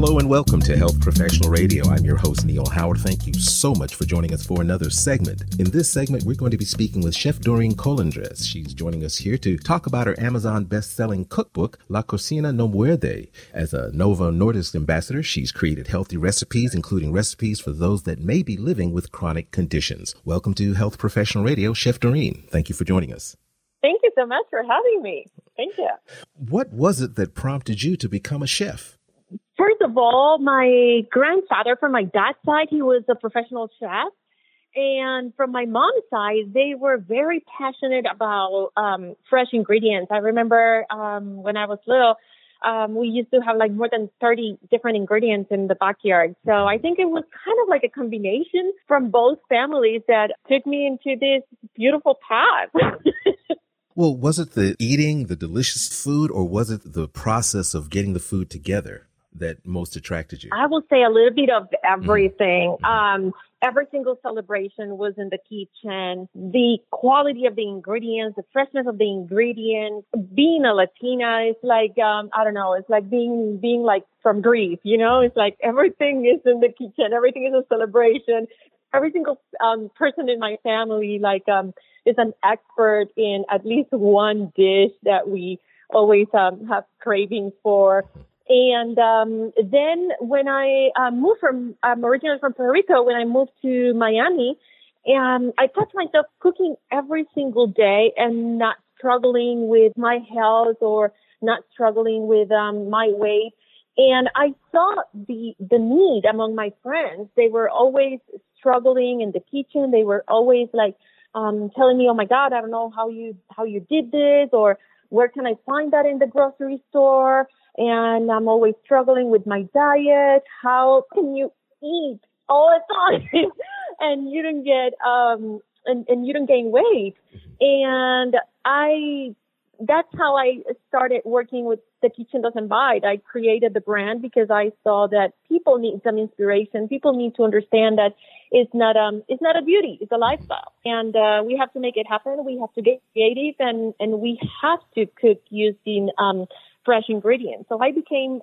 Hello and welcome to Health Professional Radio. I'm your host, Neil Howard. Thank you so much for joining us for another segment. In this segment, we're going to be speaking with Chef Doreen Colindres. She's joining us here to talk about her Amazon best-selling cookbook, La Cocina No Muerde. As a Novo Nordisk ambassador, she's created healthy recipes, including recipes for those that may be living with chronic conditions. Welcome to Health Professional Radio, Chef Doreen. Thank you for joining us. Thank you so much for having me. Thank you. What was it that prompted you to become a chef? First of all, my grandfather from my dad's side, he was a professional chef. And from my mom's side, they were very passionate about um, fresh ingredients. I remember um, when I was little, um, we used to have like more than 30 different ingredients in the backyard. So I think it was kind of like a combination from both families that took me into this beautiful path. well, was it the eating, the delicious food, or was it the process of getting the food together? That most attracted you? I will say a little bit of everything. Mm-hmm. Um, every single celebration was in the kitchen. The quality of the ingredients, the freshness of the ingredients. Being a Latina is like um, I don't know. It's like being being like from Greece. You know, it's like everything is in the kitchen. Everything is a celebration. Every single um, person in my family like um, is an expert in at least one dish that we always um, have cravings for. And um, then when I uh, moved from, I'm originally from Puerto Rico, when I moved to Miami, and I touched myself cooking every single day and not struggling with my health or not struggling with um, my weight. And I saw the the need among my friends. They were always struggling in the kitchen. They were always like um, telling me, "Oh my God, I don't know how you how you did this," or "Where can I find that in the grocery store?" And I'm always struggling with my diet. How can you eat all the time and you don't get um and, and you don't gain weight? And I that's how I started working with the kitchen doesn't bite. I created the brand because I saw that people need some inspiration. People need to understand that it's not um it's not a beauty, it's a lifestyle, and uh, we have to make it happen. We have to get creative, and and we have to cook using um fresh ingredients. So I became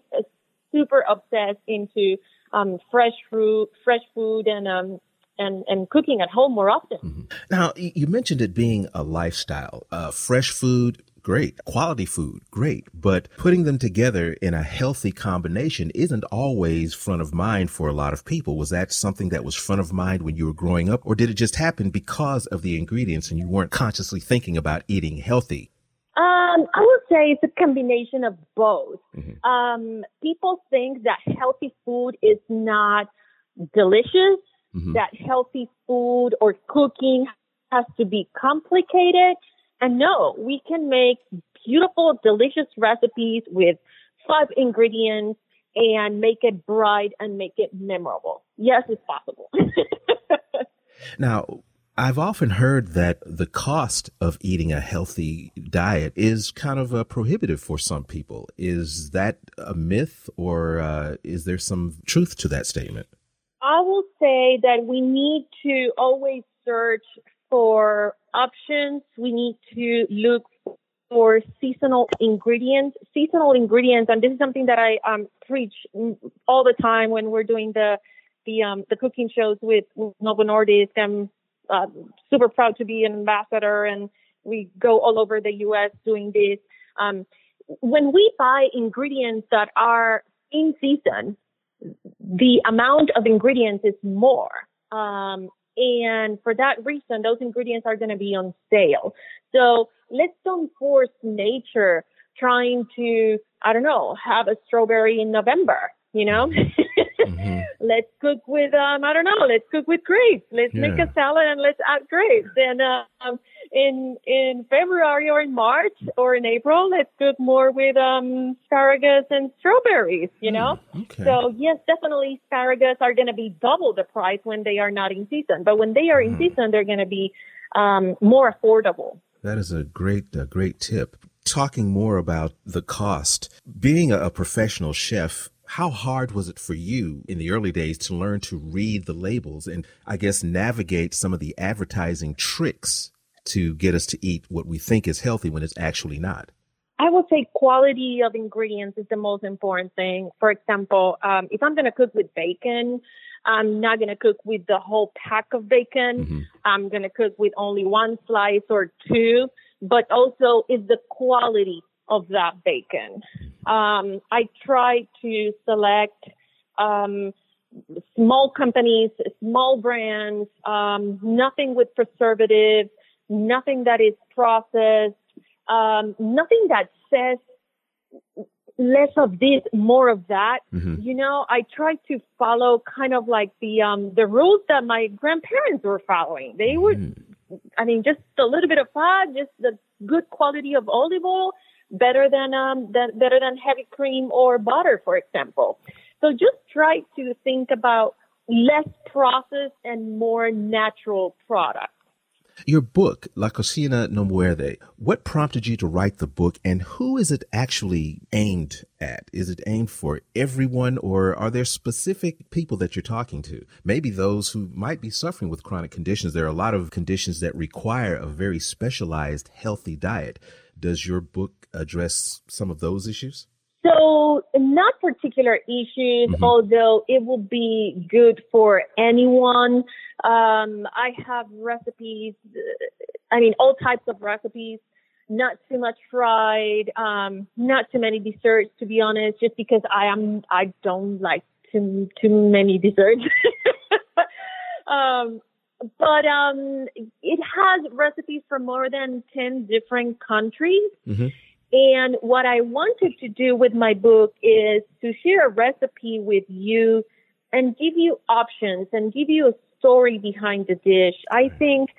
super obsessed into um, fresh fruit, fresh food, and um, and and cooking at home more often. Mm-hmm. Now you mentioned it being a lifestyle. Uh, fresh food, great. Quality food, great. But putting them together in a healthy combination isn't always front of mind for a lot of people. Was that something that was front of mind when you were growing up, or did it just happen because of the ingredients and you weren't consciously thinking about eating healthy? Um, I would say it's a combination of both. Mm-hmm. Um, people think that healthy food is not delicious, mm-hmm. that healthy food or cooking has to be complicated. And no, we can make beautiful, delicious recipes with five ingredients and make it bright and make it memorable. Yes, it's possible. now, I've often heard that the cost of eating a healthy diet is kind of uh, prohibitive for some people. Is that a myth or uh, is there some truth to that statement? I will say that we need to always search for options. We need to look for seasonal ingredients, seasonal ingredients, and this is something that I um, preach all the time when we're doing the the um, the cooking shows with Novo Nordisk and uh, super proud to be an ambassador and we go all over the U.S. doing this. Um, when we buy ingredients that are in season, the amount of ingredients is more. Um, and for that reason, those ingredients are going to be on sale. So let's don't force nature trying to, I don't know, have a strawberry in November, you know? Mm-hmm. let's cook with um I don't know. Let's cook with grapes. Let's yeah. make a salad and let's add grapes. And um, in in February or in March or in April, let's cook more with um asparagus and strawberries. You know. Mm, okay. So yes, definitely asparagus are going to be double the price when they are not in season. But when they are in mm. season, they're going to be um more affordable. That is a great a great tip talking more about the cost. Being a, professional chef, how hard was it for you in the early days to learn to read the labels and I guess navigate some of the advertising tricks to get us to eat what we think is healthy when it's actually not? I would say quality of ingredients is the most important thing. For example, um, if I'm going to cook with bacon, I'm not going to cook with the whole pack of bacon. Mm-hmm. I'm going to cook with only one slice or two, but also is the quality of that bacon. Um, I try to select um, small companies, small brands, um, nothing with preservatives, nothing that is processed, um, nothing that says less of this, more of that. Mm-hmm. You know, I try to follow kind of like the um the rules that my grandparents were following. They were mm-hmm. I mean just a little bit of fat, just the good quality of olive oil, better than um than, better than heavy cream or butter, for example. So just try to think about less processed and more natural products. Your book, La Cocina No Muerde, what prompted you to write the book and who is it actually aimed at? Is it aimed for everyone or are there specific people that you're talking to? Maybe those who might be suffering with chronic conditions. There are a lot of conditions that require a very specialized, healthy diet. Does your book address some of those issues? So, not particular issues, mm-hmm. although it will be good for anyone. Um, I have recipes, I mean, all types of recipes, not too much fried, um, not too many desserts, to be honest, just because I am, I don't like too, too many desserts. um, but um, it has recipes from more than 10 different countries. Mm-hmm. And what I wanted to do with my book is to share a recipe with you and give you options and give you a story behind the dish. I think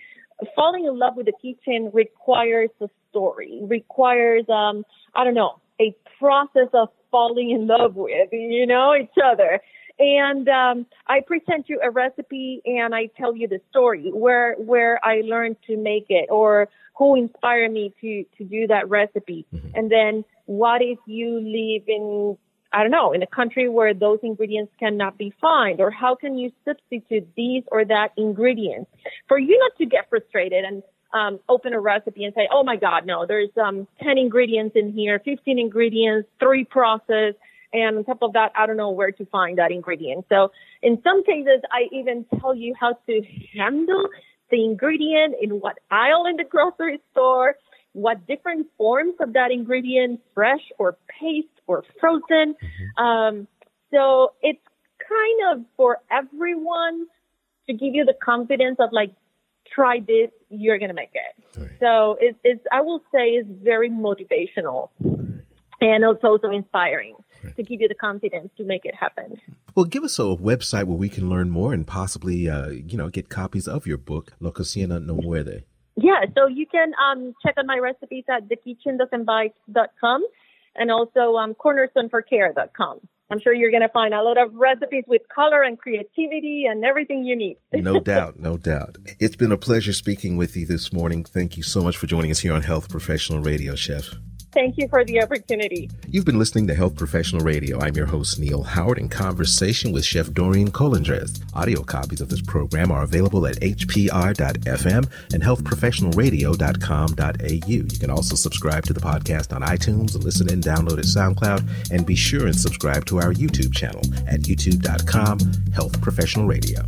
falling in love with the kitchen requires a story, requires, um, I don't know, a process of falling in love with, you know, each other. And um, I present you a recipe and I tell you the story where where I learned to make it or who inspired me to to do that recipe. Mm-hmm. And then what if you live in I don't know, in a country where those ingredients cannot be found, or how can you substitute these or that ingredient for you not to get frustrated and um, open a recipe and say, oh my God, no, there's um, 10 ingredients in here, 15 ingredients, three process. And on top of that, I don't know where to find that ingredient. So in some cases, I even tell you how to handle the ingredient in what aisle in the grocery store, what different forms of that ingredient, fresh or paste or frozen. Mm-hmm. Um, so it's kind of for everyone to give you the confidence of like, try this, you're going to make it. Right. So it's, it's, I will say it's very motivational and it's also inspiring to give you the confidence to make it happen. Well, give us a website where we can learn more and possibly, uh, you know, get copies of your book, La Cocina No Muerde. Yeah, so you can um, check on my recipes at thekitchendoesn'tbite.com and also um, cornerstoneforcare.com. I'm sure you're going to find a lot of recipes with color and creativity and everything you need. no doubt, no doubt. It's been a pleasure speaking with you this morning. Thank you so much for joining us here on Health Professional Radio, Chef. Thank you for the opportunity. You've been listening to Health Professional Radio. I'm your host, Neil Howard, in conversation with Chef Doreen Colindres. Audio copies of this program are available at hpr.fm and healthprofessionalradio.com.au. You can also subscribe to the podcast on iTunes, listen and download at SoundCloud, and be sure and subscribe to our YouTube channel at youtube.com, Health Professional Radio.